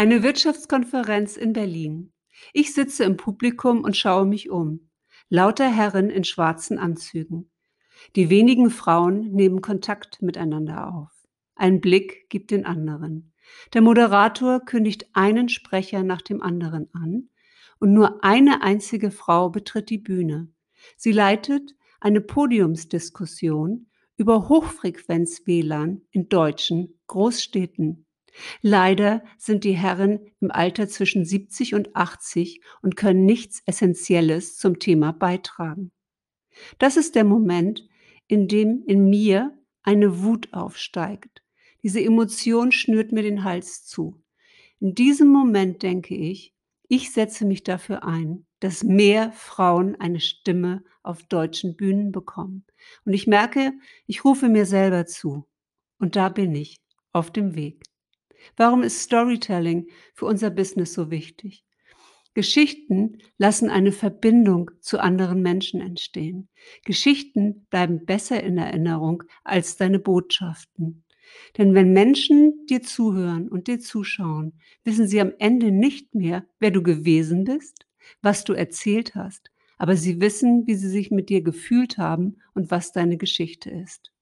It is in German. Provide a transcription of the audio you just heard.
Eine Wirtschaftskonferenz in Berlin. Ich sitze im Publikum und schaue mich um. Lauter Herren in schwarzen Anzügen. Die wenigen Frauen nehmen Kontakt miteinander auf. Ein Blick gibt den anderen. Der Moderator kündigt einen Sprecher nach dem anderen an und nur eine einzige Frau betritt die Bühne. Sie leitet eine Podiumsdiskussion über Hochfrequenz-WLAN in deutschen Großstädten. Leider sind die Herren im Alter zwischen 70 und 80 und können nichts Essentielles zum Thema beitragen. Das ist der Moment, in dem in mir eine Wut aufsteigt. Diese Emotion schnürt mir den Hals zu. In diesem Moment denke ich, ich setze mich dafür ein, dass mehr Frauen eine Stimme auf deutschen Bühnen bekommen. Und ich merke, ich rufe mir selber zu. Und da bin ich, auf dem Weg. Warum ist Storytelling für unser Business so wichtig? Geschichten lassen eine Verbindung zu anderen Menschen entstehen. Geschichten bleiben besser in Erinnerung als deine Botschaften. Denn wenn Menschen dir zuhören und dir zuschauen, wissen sie am Ende nicht mehr, wer du gewesen bist, was du erzählt hast, aber sie wissen, wie sie sich mit dir gefühlt haben und was deine Geschichte ist.